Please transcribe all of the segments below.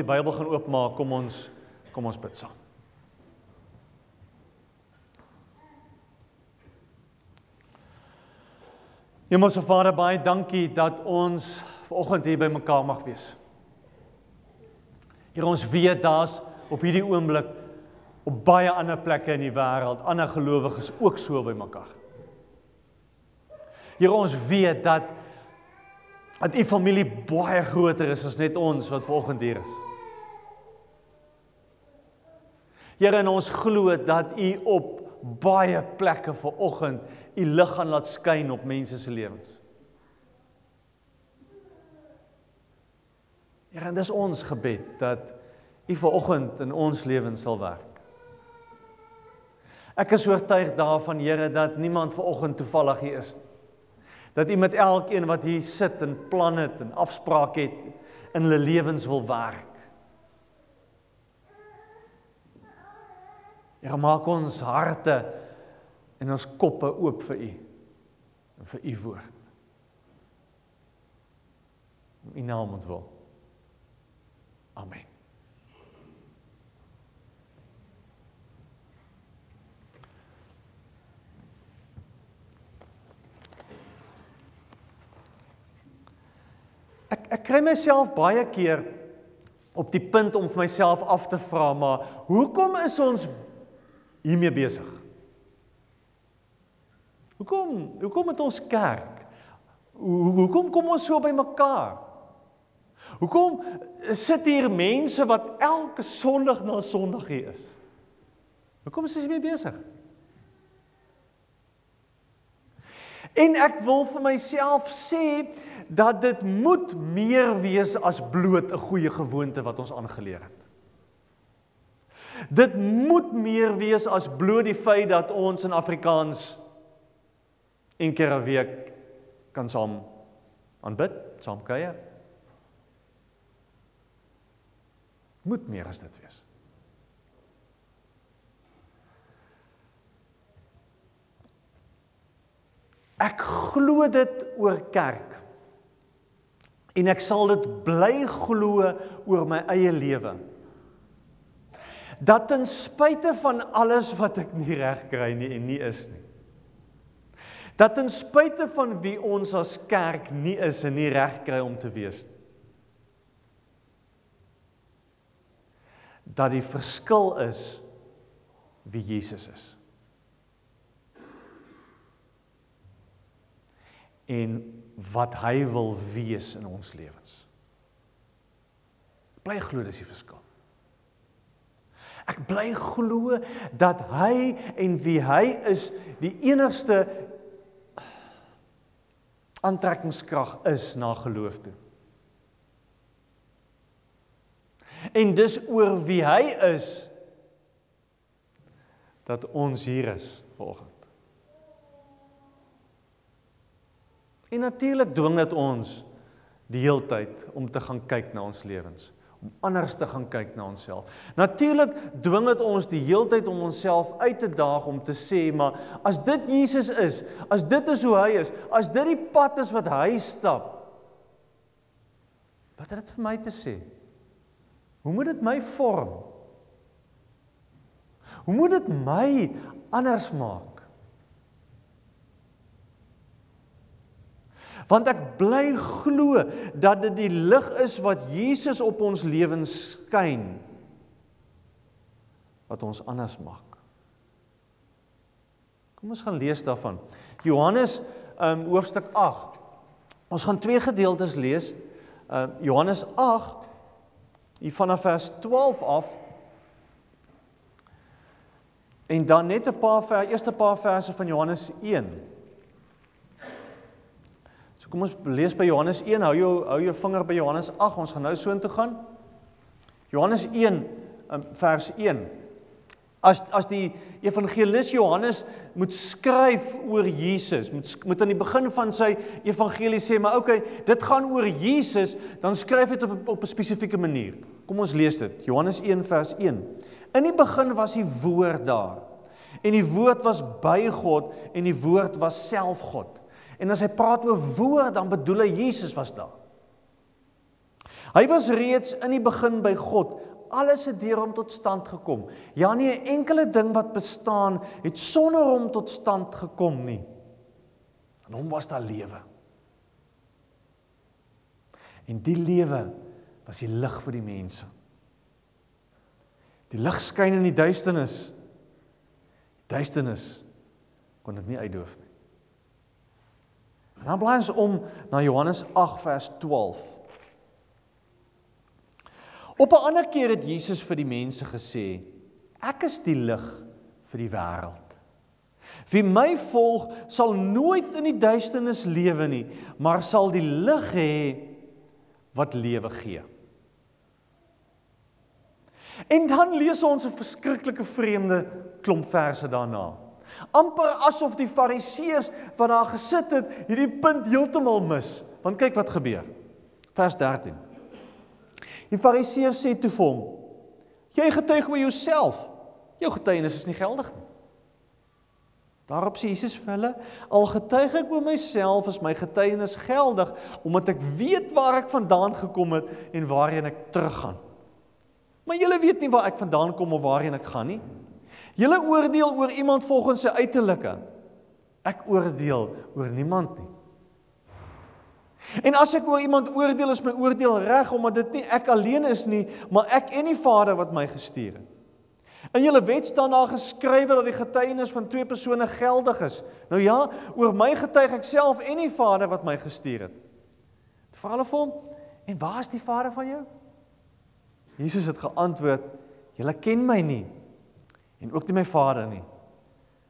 Die Bybel gaan oopmaak, kom ons kom ons bid saam. Hemelse Vader, baie dankie dat ons vanoggend hier by mekaar mag wees. Here ons weet daar's op hierdie oomblik op baie ander plekke in die wêreld ander gelowiges ook so by mekaar. Here ons weet dat dat u familie baie groter is as net ons wat vanoggend hier is. Here en ons glo dat u op baie plekke vanoggend u lig gaan laat skyn op mense se lewens. Here, en dis ons gebed dat u vanoggend in ons lewens sal werk. Ek is oortuig daarvan Here dat niemand vanoggend toevallig hier is nie. Dat u met elkeen wat hier sit en plan het en afsprake het in hulle lewens wil werk. Here maak ons harte en ons koppe oop vir u en vir u woord. In u naam ontwil. Amen. Ek ek kry myself baie keer op die punt om vir myself af te vra, maar hoekom is ons hiermee besig? Hoekom? Hoekom het ons kerk? Hoe hoekom kom ons so by mekaar? Hoekom sit hier mense wat elke Sondag na Sondag hier is? Hoekom is ons hiermee besig? En ek wil vir myself sê dat dit moet meer wees as bloot 'n goeie gewoonte wat ons aangeleer het. Dit moet meer wees as bloot die feit dat ons in Afrikaans een keer 'n week kan saam aanbid, saam kuier. Moet meer as dit wees. Ek glo dit oor kerk. En ek sal dit bly glo oor my eie lewe. Dat ten spyte van alles wat ek nie reg kry nie en nie is nie. Dat ten spyte van wie ons as kerk nie is en nie reg kry om te wees nie. Dat die verskil is wie Jesus is. en wat hy wil wees in ons lewens. Bly glo dis die verskil. Ek bly glo dat hy en wie hy is die enigste aantrekkingskrag is na geloof toe. En dis oor wie hy is dat ons hier is vanoggend. En natuurlik dwing dit ons die heeltyd om te gaan kyk na ons lewens, anders te gaan kyk na onsself. Natuurlik dwing dit ons die heeltyd om onsself uit te daag om te sê, maar as dit Jesus is, as dit is hoe hy is, as dit die pad is wat hy stap, wat het dit vir my te sê? Hoe moet dit my vorm? Hoe moet dit my anders maak? Want ek bly glo dat dit die lig is wat Jesus op ons lewens skyn wat ons anders maak. Kom ons gaan lees daarvan. Johannes um hoofstuk 8. Ons gaan twee gedeeltes lees. Uh Johannes 8 hier vanaf vers 12 af en dan net 'n paar vers, eerste paar verse van Johannes 1. Kom ons lees by Johannes 1. Hou jou hou jou vinger by Johannes 8. Ons gaan nou soontoe gaan. Johannes 1 um, vers 1. As as die evangelis Johannes moet skryf oor Jesus, moet moet aan die begin van sy evangelie sê, maar okay, dit gaan oor Jesus, dan skryf dit op op 'n spesifieke manier. Kom ons lees dit. Johannes 1 vers 1. In die begin was die woord daar. En die woord was by God en die woord was self God. En as hy praat oor woord, dan bedoel hy Jesus was daar. Hy was reeds in die begin by God. Alles het deur hom tot stand gekom. Ja nie 'n enkele ding wat bestaan het sonder hom tot stand gekom nie. In hom was daar lewe. En die lewe was die lig vir die mense. Die lig skyn in die duisternis. Die duisternis kon dit nie uitdoof nie. En dan blaai ons om na Johannes 8 vers 12. Op 'n ander keer het Jesus vir die mense gesê: Ek is die lig vir die wêreld. Wie my volg, sal nooit in die duisternis lewe nie, maar sal die lig hê wat lewe gee. En dan lees ons 'n verskriklike vreemde klomp verse daarna. Amper asof die fariseërs wat daar gesit het hierdie punt heeltemal mis. Want kyk wat gebeur. Vers 13. Die fariseërs sê toe vir hom: "Jy getuig oor jouself. Jou getuienis is nie geldig nie." Daarop sê Jesus vir hulle: "Al getuig ek oor myself, is my getuienis geldig omdat ek weet waar ek vandaan gekom het en waarheen ek teruggaan." Maar julle weet nie waar ek vandaan kom of waarheen ek gaan nie. Julle oordeel oor iemand volgens sy uiterlike. Ek oordeel oor niemand nie. En as ek oor iemand oordeel, is my oordeel reg omdat dit nie ek alleen is nie, maar ek en die Vader wat my gestuur het. In julle wet staan daar geskrywe dat die getuienis van twee persone geldig is. Nou ja, oor my getuig ek self en die Vader wat my gestuur het. Dit vra hulle vir hom, en waar is die Vader van jou? Jesus het geantwoord: "Julle ken my nie en ook nie my Vader nie.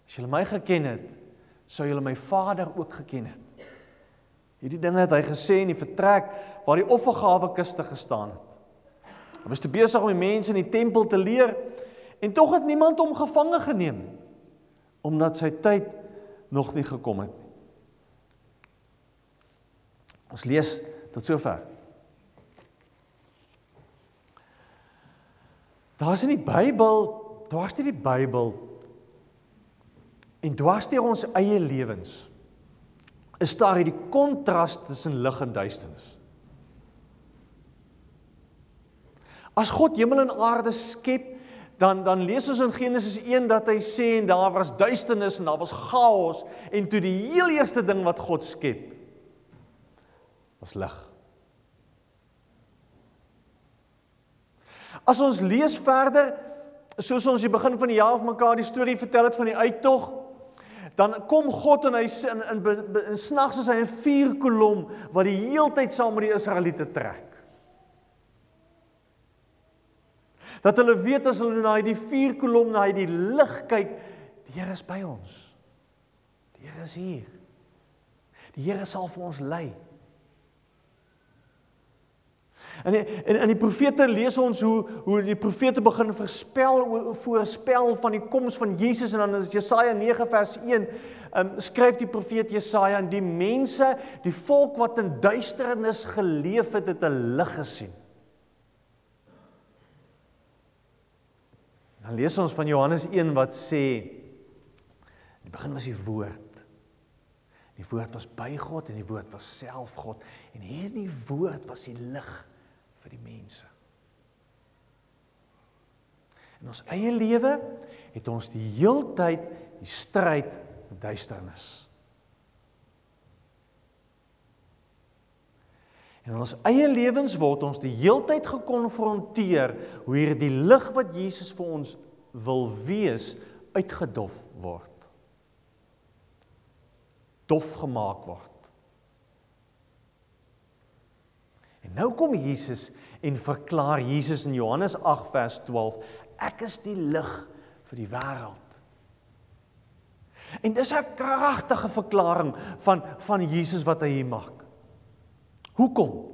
As julle my geken het, sou julle my Vader ook geken het." Hierdie dinge het hy gesê in die vertrek waar die offergawe kiste gestaan het. Hy was te besig om die mense in die tempel te leer en tog het niemand hom gevange geneem omdat sy tyd nog nie gekom het nie. Ons lees tot sover. Daar's in die Bybel, daar's nie die Bybel en dwars deur ons eie lewens is daar hierdie kontras tussen lig en duisternis. As God hemel en aarde skep, dan dan lees ons in Genesis 1 dat hy sê en daar was duisternis en daar was chaos en toe die heel eerste ding wat God skep was lig. As ons lees verder, soos ons die begin van die jaar of mekaar die storie vertel het van die uittog, dan kom God en hy in in, in, snags is hy 'n vuurkolom wat die heeltyd saam met die Israeliete trek. Dat hulle weet as hulle na hierdie vuurkolom na hierdie lig kyk, die Here is by ons. Die Here is hier. Die Here sal vir ons lei. En in in die profete lees ons hoe hoe die profete begin voorspel voorspel van die koms van Jesus en dan in Jesaja 9 vers 1 um, skryf die profeet Jesaja en die mense, die volk wat in duisternis geleef het, het 'n lig gesien. Dan lees ons van Johannes 1 wat sê in die begin was die woord. Die woord was by God en die woord was self God en hierdie woord was die lig vir die mense. In ons eie lewe het ons die heeltyd die stryd met duisternis. En in ons eie lewens word ons die heeltyd gekonfronteer hoe hierdie lig wat Jesus vir ons wil wees uitgedof word. Dof gemaak word. En nou kom Jesus en verklaar Jesus in Johannes 8 vers 12, ek is die lig vir die wêreld. En dis 'n kragtige verklaring van van Jesus wat hy hier maak. Hoekom?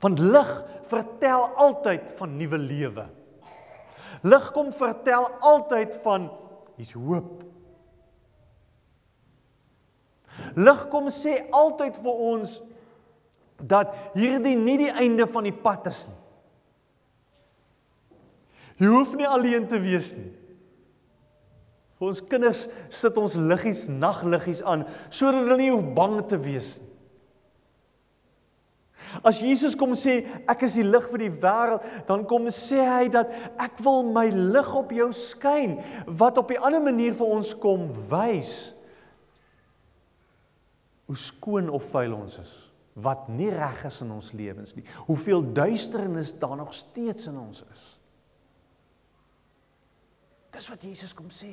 Want lig vertel altyd van nuwe lewe. Lig kom vertel altyd van hier's hoop. Lig kom sê altyd vir ons dat hierdie nie die einde van die pad is nie. Jy hoef nie alleen te wees nie. Vir ons kinders sit ons liggies, nagliggies aan sodat hulle nie hoef bang te wees nie. As Jesus kom sê ek is die lig vir die wêreld, dan kom sê hy dat ek wil my lig op jou skyn wat op 'n ander manier vir ons kom wys hoe skoon of vuil ons is, wat nie reg is in ons lewens nie. Hoeveel duisternis daar nog steeds in ons is. Dis wat Jesus kom sê.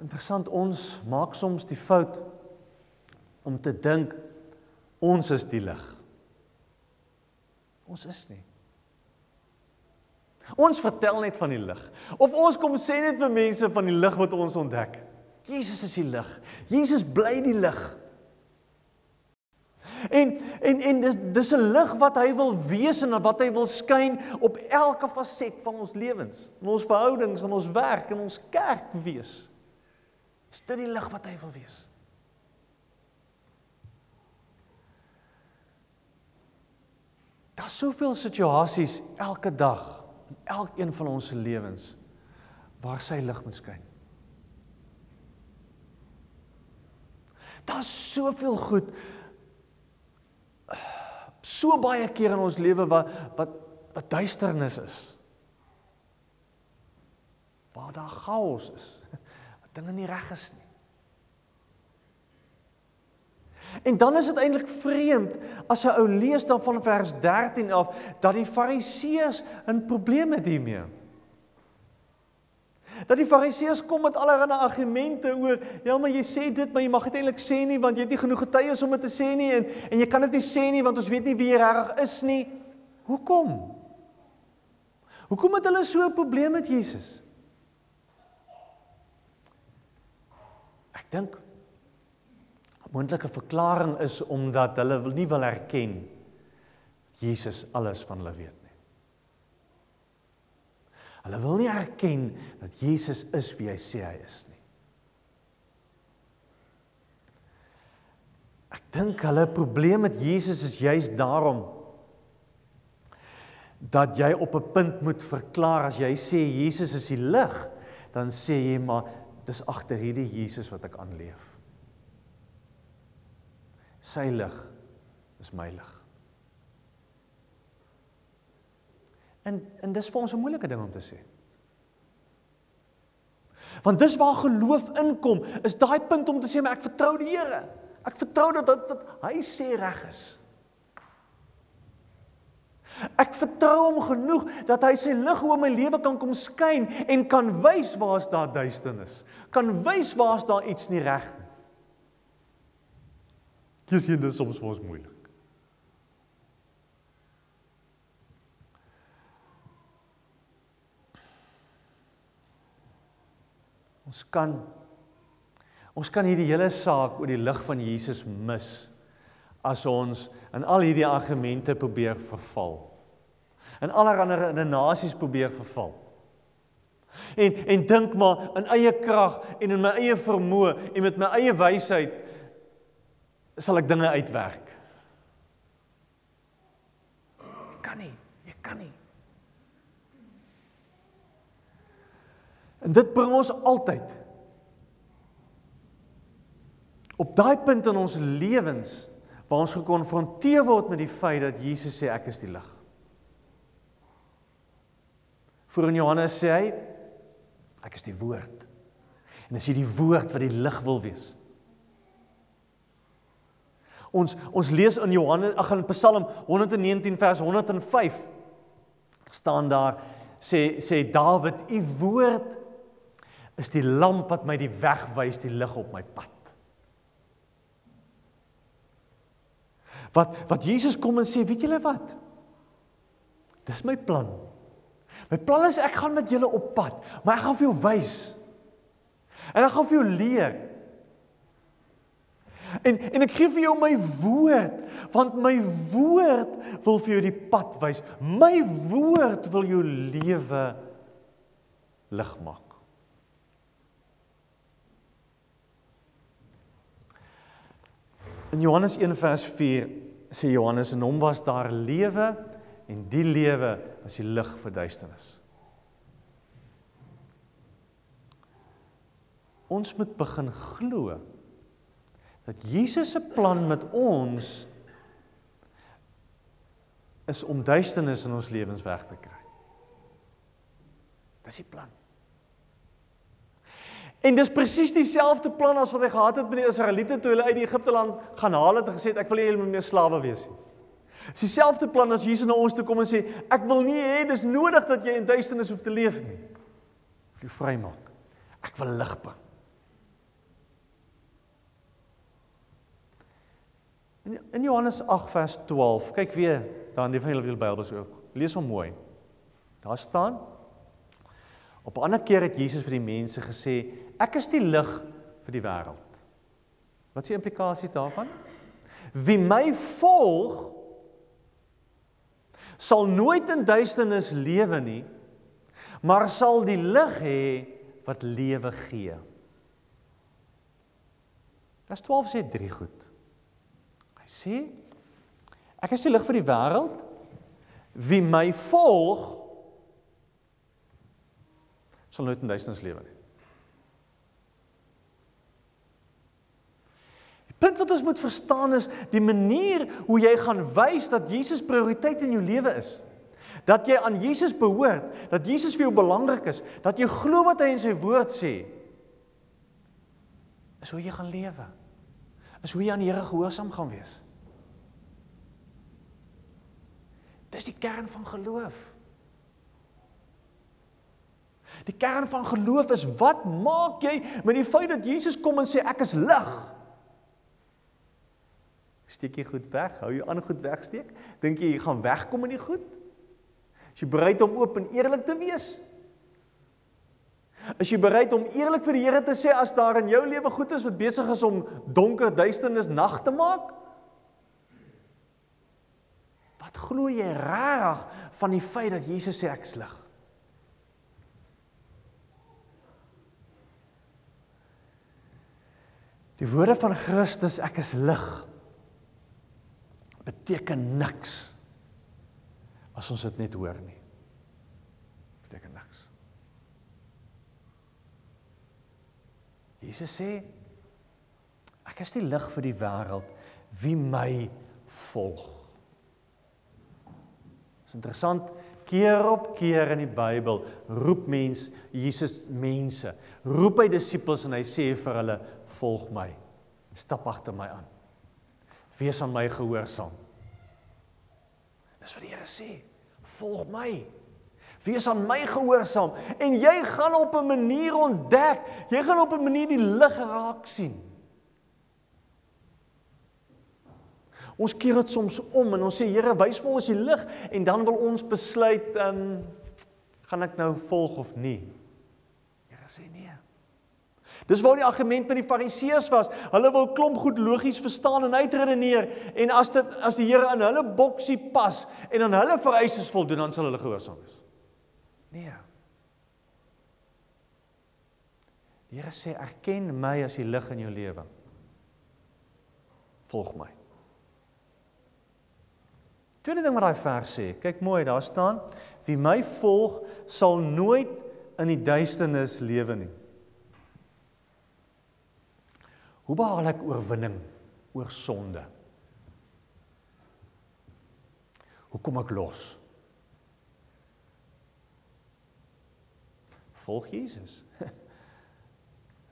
Interessant ons maak soms die fout om te dink ons is die lig. Ons is nie. Ons vertel net van die lig. Of ons kom sê net vir mense van die lig wat ons ontdek. Jesus is die lig. Jesus bly die lig. En en en dis dis 'n lig wat hy wil wees en wat hy wil skyn op elke faset van ons lewens, in ons verhoudings, in ons werk, in ons kerk wees. Is dit die lig wat hy wil wees? Daar's soveel situasies elke dag in elkeen van ons se lewens waar sy lig moet skyn. Daar's soveel goed so baie keer in ons lewe wat wat wat duisternis is. Waar daar chaos is. Wat dinge nie reg is nie. En dan is dit eintlik vreemd as 'n ou lees dan van vers 13 af dat die fariseërs 'n probleem het hiermee. Dat die fariseërs kom met allerlei argumente oor ja maar jy sê dit maar jy mag dit eintlik sê nie want jy het nie genoeg getuies om dit te sê nie en en jy kan dit nie sê nie want ons weet nie wie jy reg is nie. Hoekom? Hoekom het hulle so 'n probleem met Jesus? Ek dink moontlike verklaring is omdat hulle nie wil erken Jesus alles van hulle weet nie. Hulle wil nie erken dat Jesus is wie hy sê hy is nie. Ek dink hulle probleem met Jesus is juis daarom dat jy op 'n punt moet verklaar as jy sê Jesus is die lig, dan sê jy maar dis agter hierdie Jesus wat ek aanleef. Sy lig is my lig. En en dis vir ons 'n moeilike ding om te sê. Want dis waar geloof inkom, is daai punt om te sê maar ek vertrou die Here. Ek vertrou dat dit wat hy sê reg is. Ek vertrou hom genoeg dat hy sy lig oor my lewe kan kom skyn en kan wys waar is daar duisternis. Kan wys waar is daar iets nie reg nie. Hier dis soms vir ons moeilik. Ons kan ons kan hierdie hele saak oor die lig van Jesus mis as ons in al hierdie argumente probeer verval. In allerlei nasies probeer verval. En en dink maar in eie krag en in my eie vermoë en met my eie wysheid sal ek dinge uitwerk. Jy kan nie, jy kan nie. En dit bring ons altyd op daai punt in ons lewens waar ons gekonfronteer word met die feit dat Jesus sê ek is die lig. Voor in Johannes sê hy ek is die woord. En as jy die woord wat die lig wil wees, Ons ons lees in Johannes ag in Psalm 119 vers 105 staan daar sê sê Dawid u woord is die lamp wat my die weg wys die lig op my pad. Wat wat Jesus kom en sê weet julle wat? Dis my plan. My plan is ek gaan met julle op pad, maar ek gaan vir jou wys. En ek gaan vir jou leer En en ek gee vir jou my woord, want my woord wil vir jou die pad wys. My woord wil jou lewe lig maak. In Johannes 1 vers 4 sê Johannes en hom was daar lewe en die lewe was die lig vir duisternis. ons moet begin glo dat Jesus se plan met ons is om duisternis in ons lewens weg te kry. Dis die plan. En dis presies dieselfde plan as wat hy gehad het met die Israeliete toe hulle uit die Egipte land gaan haal het en gesê het ek wil nie julle meer slawe wees nie. Dis dieselfde plan as Jesus na ons toe kom en sê ek wil nie hê dis nodig dat jy in duisternis hoef te leef nie. Ek wil jou vrymaak. Ek wil lig bring. In Johannes 8 vers 12, kyk weer daar in die van julle Bybels ook. Lees hom mooi. Daar staan Op 'n ander keer het Jesus vir die mense gesê, ek is die lig vir die wêreld. Wat is die implikasie daarvan? Wie my volg sal nooit in duisternis lewe nie, maar sal die lig hê wat lewe gee. Vers 12 sê drie goed. Sê ek is die lig vir die wêreld. Wie my volg sal nooit in duisternis lewe nie. Die punt wat ons moet verstaan is die manier hoe jy gaan wys dat Jesus prioriteit in jou lewe is. Dat jy aan Jesus behoort, dat Jesus vir jou belangrik is, dat jy glo wat hy in sy woord sê. Is hoe jy gaan lewe. Is hoe jy aan die Here gehoorsaam gaan wees. Dis die kern van geloof. Die kern van geloof is wat maak jy met die feit dat Jesus kom en sê ek is lig? Steek jy goed weg? Hou jy aan goed wegsteek? Dink jy jy gaan wegkom in die goed? Is jy bereid om oop en eerlik te wees? Is jy bereid om eerlik vir die Here te sê as daar in jou lewe goed is wat besig is om donker duisternis nag te maak? Wat glo jy regtig van die feit dat Jesus sê ek is lig? Die woorde van Christus ek is lig beteken niks as ons dit net hoor nie. Beteken niks. Jesus sê ek is die lig vir die wêreld. Wie my volg. Dit is interessant. Keer op keer in die Bybel roep mens Jesus mense roep hy disippels en hy sê vir hulle volg my. Stap agter my aan. Wees aan my gehoorsaam. Dis wat die Here sê. Volg my wees aan my gehoorsaam en jy gaan op 'n manier ontdek jy gaan op 'n manier die lig raak sien Ons keer dit soms om en ons sê Here, wys vir ons die lig en dan wil ons besluit, ehm, um, gaan ek nou volg of nie? Here sê nee. Dis waar die argument met die Fariseërs was. Hulle wou klomp goed logies verstaan en uitredeneer en as dit as die Here in hulle boksie pas en aan hulle vereistes voldoen, dan sal hulle gehoorsaam wees. Nee. Die Here sê erken my as die lig in jou lewe. Volg my. Tweede ding wat daai vers sê, kyk mooi, daar staan: Wie my volg, sal nooit in die duisternis lewe nie. Hoe behaal ek oorwinning oor sonde? Hoe kom ek los? Volg Jesus.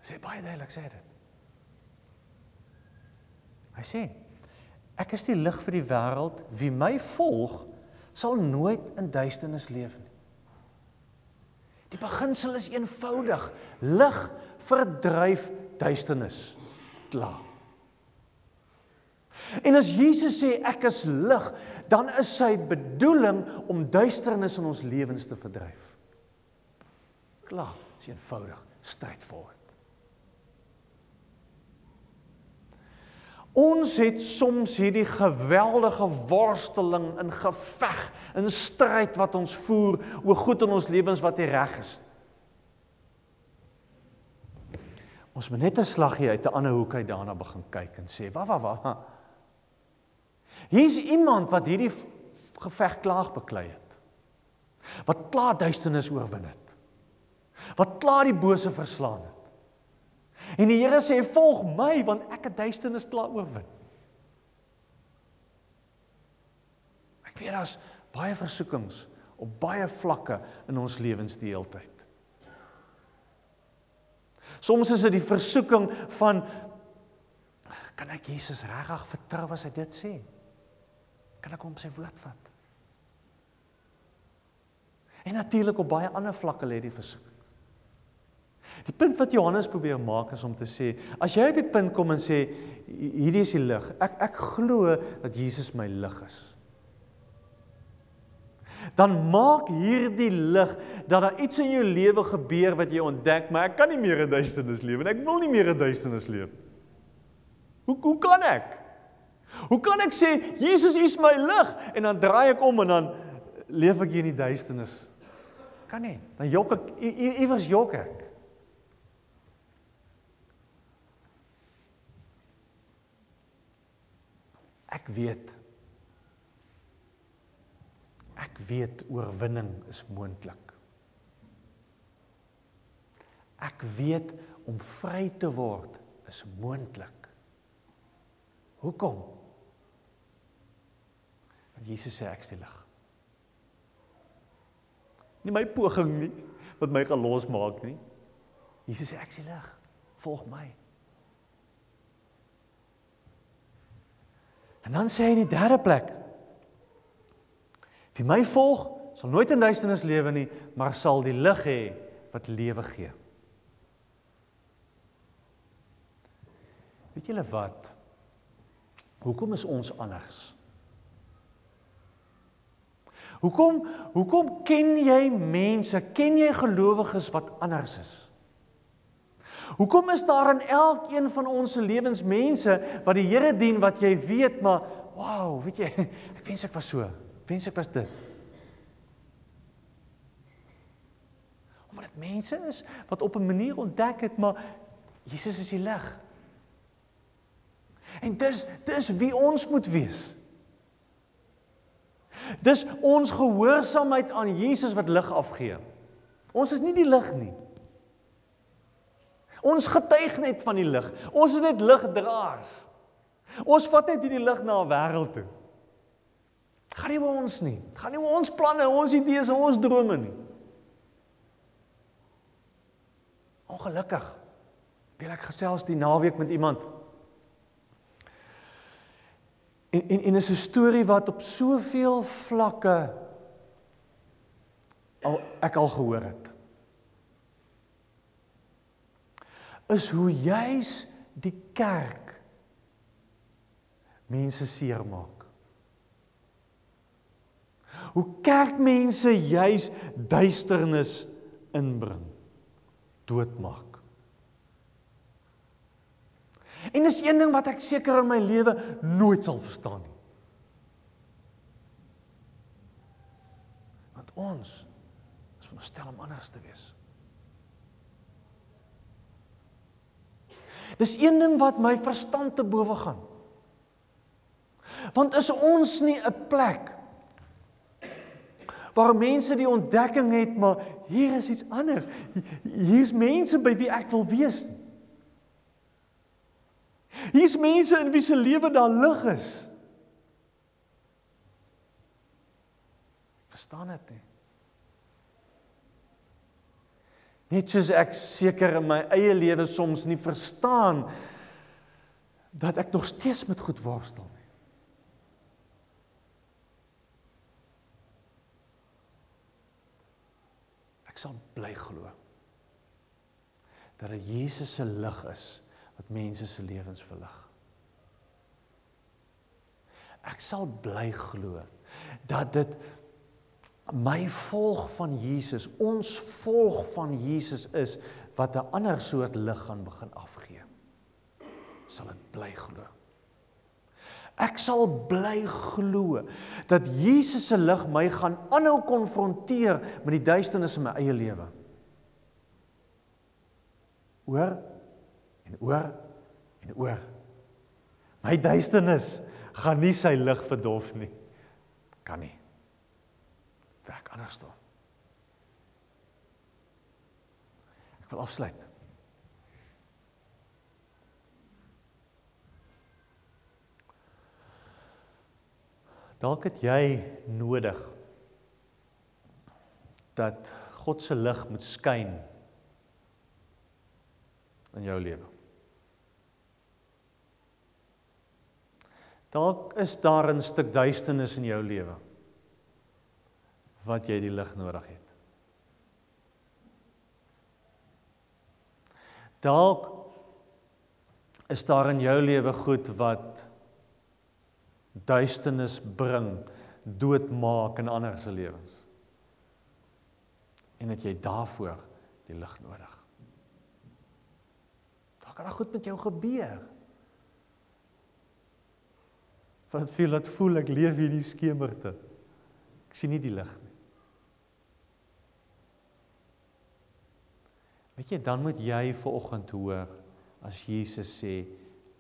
sê baie duidelik sê dit. Hy sê Ek is die lig vir die wêreld. Wie my volg, sal nooit in duisternis leef nie. Die beginsel is eenvoudig. Lig verdryf duisternis. Klaar. En as Jesus sê ek is lig, dan is sy bedoeling om duisternis in ons lewens te verdryf. Klaar, is eenvoudig, straightforward. Ons het soms hierdie geweldige worsteling in geveg, in stryd wat ons voer oor goed in ons lewens wat nie reg is. Ons moet net 'n slaggie uit 'n ander hoek uit daarna begin kyk en sê, "Wa wa wa." Hier's iemand wat hierdie geveg klaar beklei het. Wat klaar duisternis oorwin het. Wat klaar die bose verslaan het. En die Here sê volg my want ek het duisternis klaar oorwin. Ek weet daar's baie versoekings op baie vlakke in ons lewens die hele tyd. Soms is dit die versoeking van kan ek Jesus regtig vertrou as hy dit sê? Kan ek hom sy woord vat? En natuurlik op baie ander vlakke lê die versoeking. Die punt wat Johannes probeer maak is om te sê, as jy op die punt kom en sê hierdie is die lig, ek ek glo dat Jesus my lig is dan maak hierdie lig dat daar iets in jou lewe gebeur wat jy ontdek, maar ek kan nie meer in duisternis lewe nie. Ek wil nie meer in duisternis leef. Hoe hoe kan ek? Hoe kan ek sê Jesus is my lig en dan draai ek om en dan leef ek hier in die duisternis? Kan nie. Dan jok ek iewers jok ek. Ek weet Ek weet oorwinning is moontlik. Ek weet om vry te word is moontlik. Hoekom? Want Jesus sê ek is die lig. Nie my poging nie wat my gaan losmaak nie. Jesus sê ek is die lig. Volg my. En dan sê hy in die derde plek Wie my volg, sal nooit in duisternis lewe nie, maar sal die lig hê wat lewe gee. Weet julle wat? Hoekom is ons anders? Hoekom hoekom ken jy mense, ken jy gelowiges wat anders is? Hoekom is daar in elkeen van ons se lewens mense wat die Here dien wat jy weet maar wow, weet jy, ek wens ek was so. Wens ek was dit. Omdat dit mense is wat op 'n manier ontdek het maar Jesus is die lig. En dis dis wie ons moet wees. Dis ons gehoorsaamheid aan Jesus wat lig afgee. Ons is nie die lig nie. Ons getuig net van die lig. Ons is net ligdraers. Ons vat net hierdie lig na 'n wêreld toe gaan nie oor ons nie. Gaan nie oor ons planne, ons idees ons drome nie. Ongelukkig. Wil ek gesels die naweek met iemand. En en en is 'n storie wat op soveel vlakke al ek al gehoor het. Is hoe juis die kerk mense seermaak. Hoe kerkmense juis duisternis inbring, doodmaak. En dis een ding wat ek seker in my lewe nooit sal verstaan nie. Want ons is veronderstel om anders te wees. Dis een ding wat my verstand te bowe gaan. Want is ons nie 'n plek waar mense die ontdekking het maar hier is iets anders. Hier's mense by wie ek wil wees. Hier's mense in wie se lewe daar lig is. Verstaan dit nie? Net soos ek seker in my eie lewe soms nie verstaan dat ek nog steeds met goed worstel nie. Ek sal bly glo dat dit Jesus se lig is wat mense se lewens verlig. Ek sal bly glo dat dit my volg van Jesus, ons volg van Jesus is wat 'n ander soort lig gaan begin afgee. Sal dit bly glo. Ek sal bly glo dat Jesus se lig my gaan aanhou konfronteer met die duisternis in my eie lewe. Oor en oor en oor. My duisternis gaan nie sy lig verdof nie. Kan nie. Trek anders toe. Ek wil afsluit. Dalk het jy nodig dat God se lig moet skyn in jou lewe. Dalk is daar 'n stuk duisternis in jou lewe wat jy die lig nodig het. Dalk is daar in jou lewe goed wat duisternis bring, doodmaak in ander se lewens. En dat jy daarvoor die lig nodig. Daar kan goed met jou gebeur. Wat voel dit voel ek leef hier in die skemerte. Ek sien nie die lig nie. Weet jy, dan moet jy ver oggend hoor as Jesus sê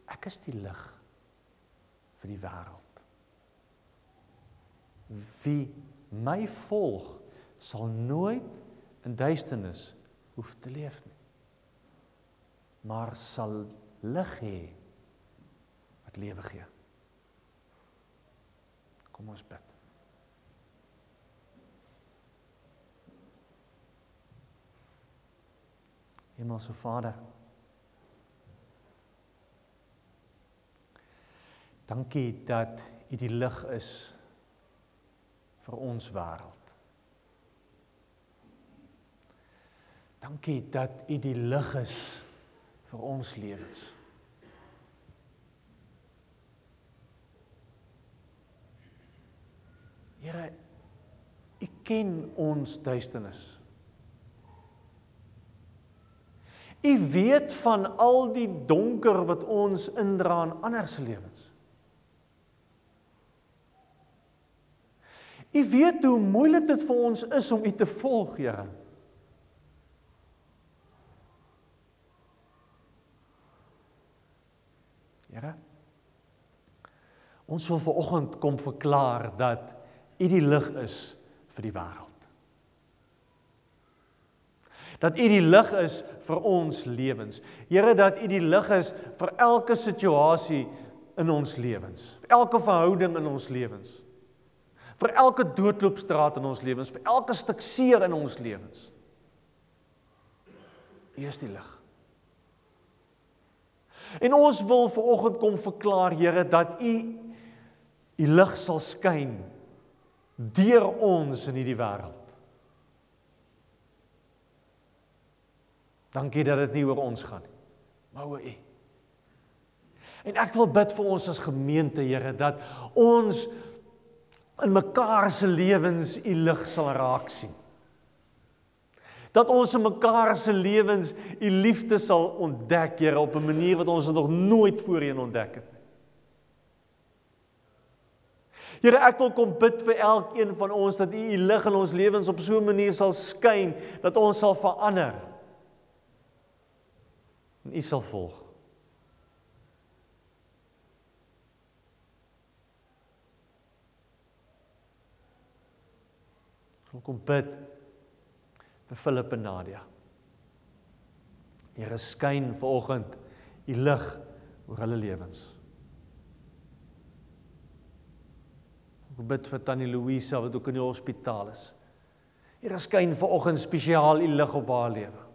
ek is die lig vir die wêreld. Wie my volg sal nooit in duisternis hoef te leef nie. Maar sal lig hê wat lewe gee. Kom ons bid. Hemelse Vader. Dankie dat U die lig is vir ons wêreld. Dankie dat U die lig is vir ons lewens. Here, U ken ons duisternis. U weet van al die donker wat ons indra in ander se lewens. U weet hoe moeilik dit vir ons is om U te volg, Here. Here. Ons wil ver oggend kom verklaar dat U die lig is vir die wêreld dat U die lig is vir ons lewens. Here dat U die lig is vir elke situasie in ons lewens, vir elke verhouding in ons lewens. Vir elke doodloopstraat in ons lewens, vir elke stuk seer in ons lewens. U is die lig. En ons wil ver oggend kom verklaar Here dat U U lig sal skyn deur ons in hierdie wêreld. Dankie dat dit nie oor ons gaan nie, maar oor U. En ek wil bid vir ons as gemeente, Here, dat ons in mekaar se lewens U lig sal raak sien. Dat ons in mekaar se lewens U liefde sal ontdek, Here, op 'n manier wat ons nog nooit voorheen ontdek het nie. Here, ek wil kom bid vir elkeen van ons dat U U lig in ons lewens op so 'n manier sal skyn dat ons sal verander en u sal volg. Ons kom bid vir Philip en Nadia. Here skyn vanoggend u lig oor hulle lewens. Ek bid vir Tannie Louisa wat ook in die hospitaal is. Here skyn vanoggend spesiaal u lig op haar lewe.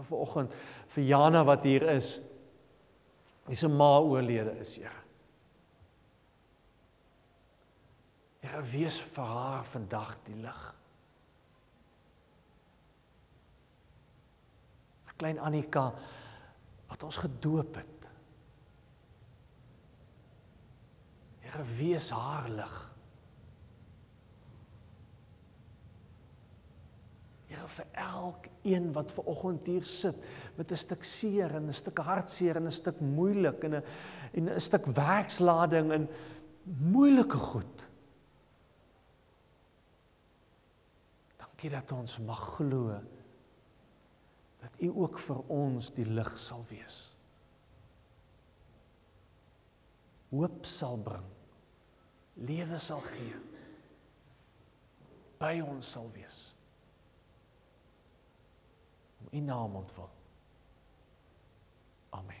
Here vir oggend vir Jana wat hier is. Wie se ma oorlede is, Here. Here wees vir haar vandag die lig. Vir klein Annika wat ons gedoop het. Here wees haar lig. Here vir elkeen wat ver oggend hier sit met 'n stuk seer en 'n stuk hartseer en 'n stuk moeilik en 'n en 'n stuk werkslading en moeilike goed. Dankie dat ons mag glo dat U ook vir ons die lig sal wees. Hoop sal bring. Lewe sal gee. By ons sal wees u naam ontvang. Amen.